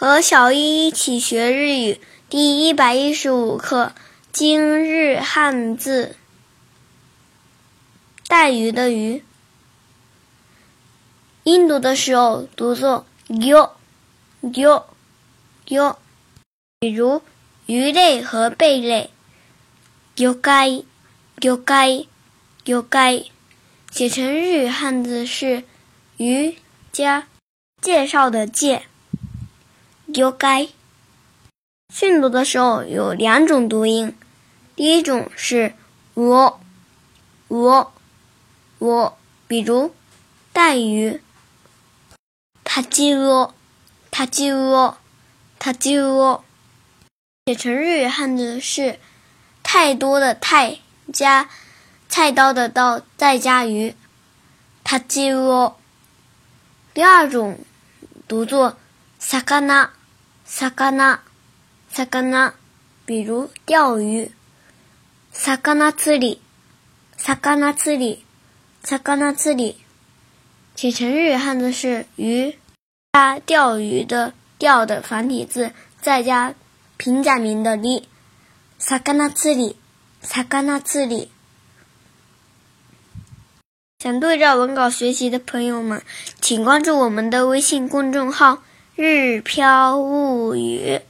和小一一起学日语第一百一十五课今日汉字。带鱼的鱼，音读的时候读作 yo yo yo，比如鱼类和贝类，yo gai yo gai yo gai，写成日语汉字是鱼加介绍的介。yo gai，训读的时候有两种读音，第一种是我我。我比如带鱼，他鸡窝，他鸡窝，他鸡窝，写成日语汉字是太多的太加菜刀的刀再加鱼，他鸡窝。第二种读作さかな， さかな，さかな，比如钓鱼，さかな釣り，さかな釣り。在刚那字里，写成日语汉字是鱼，加钓鱼的钓的繁体字，再加平假名的里。萨嘎那字里，萨嘎那字里。想对照文稿学习的朋友们，请关注我们的微信公众号“ 日飘物语”。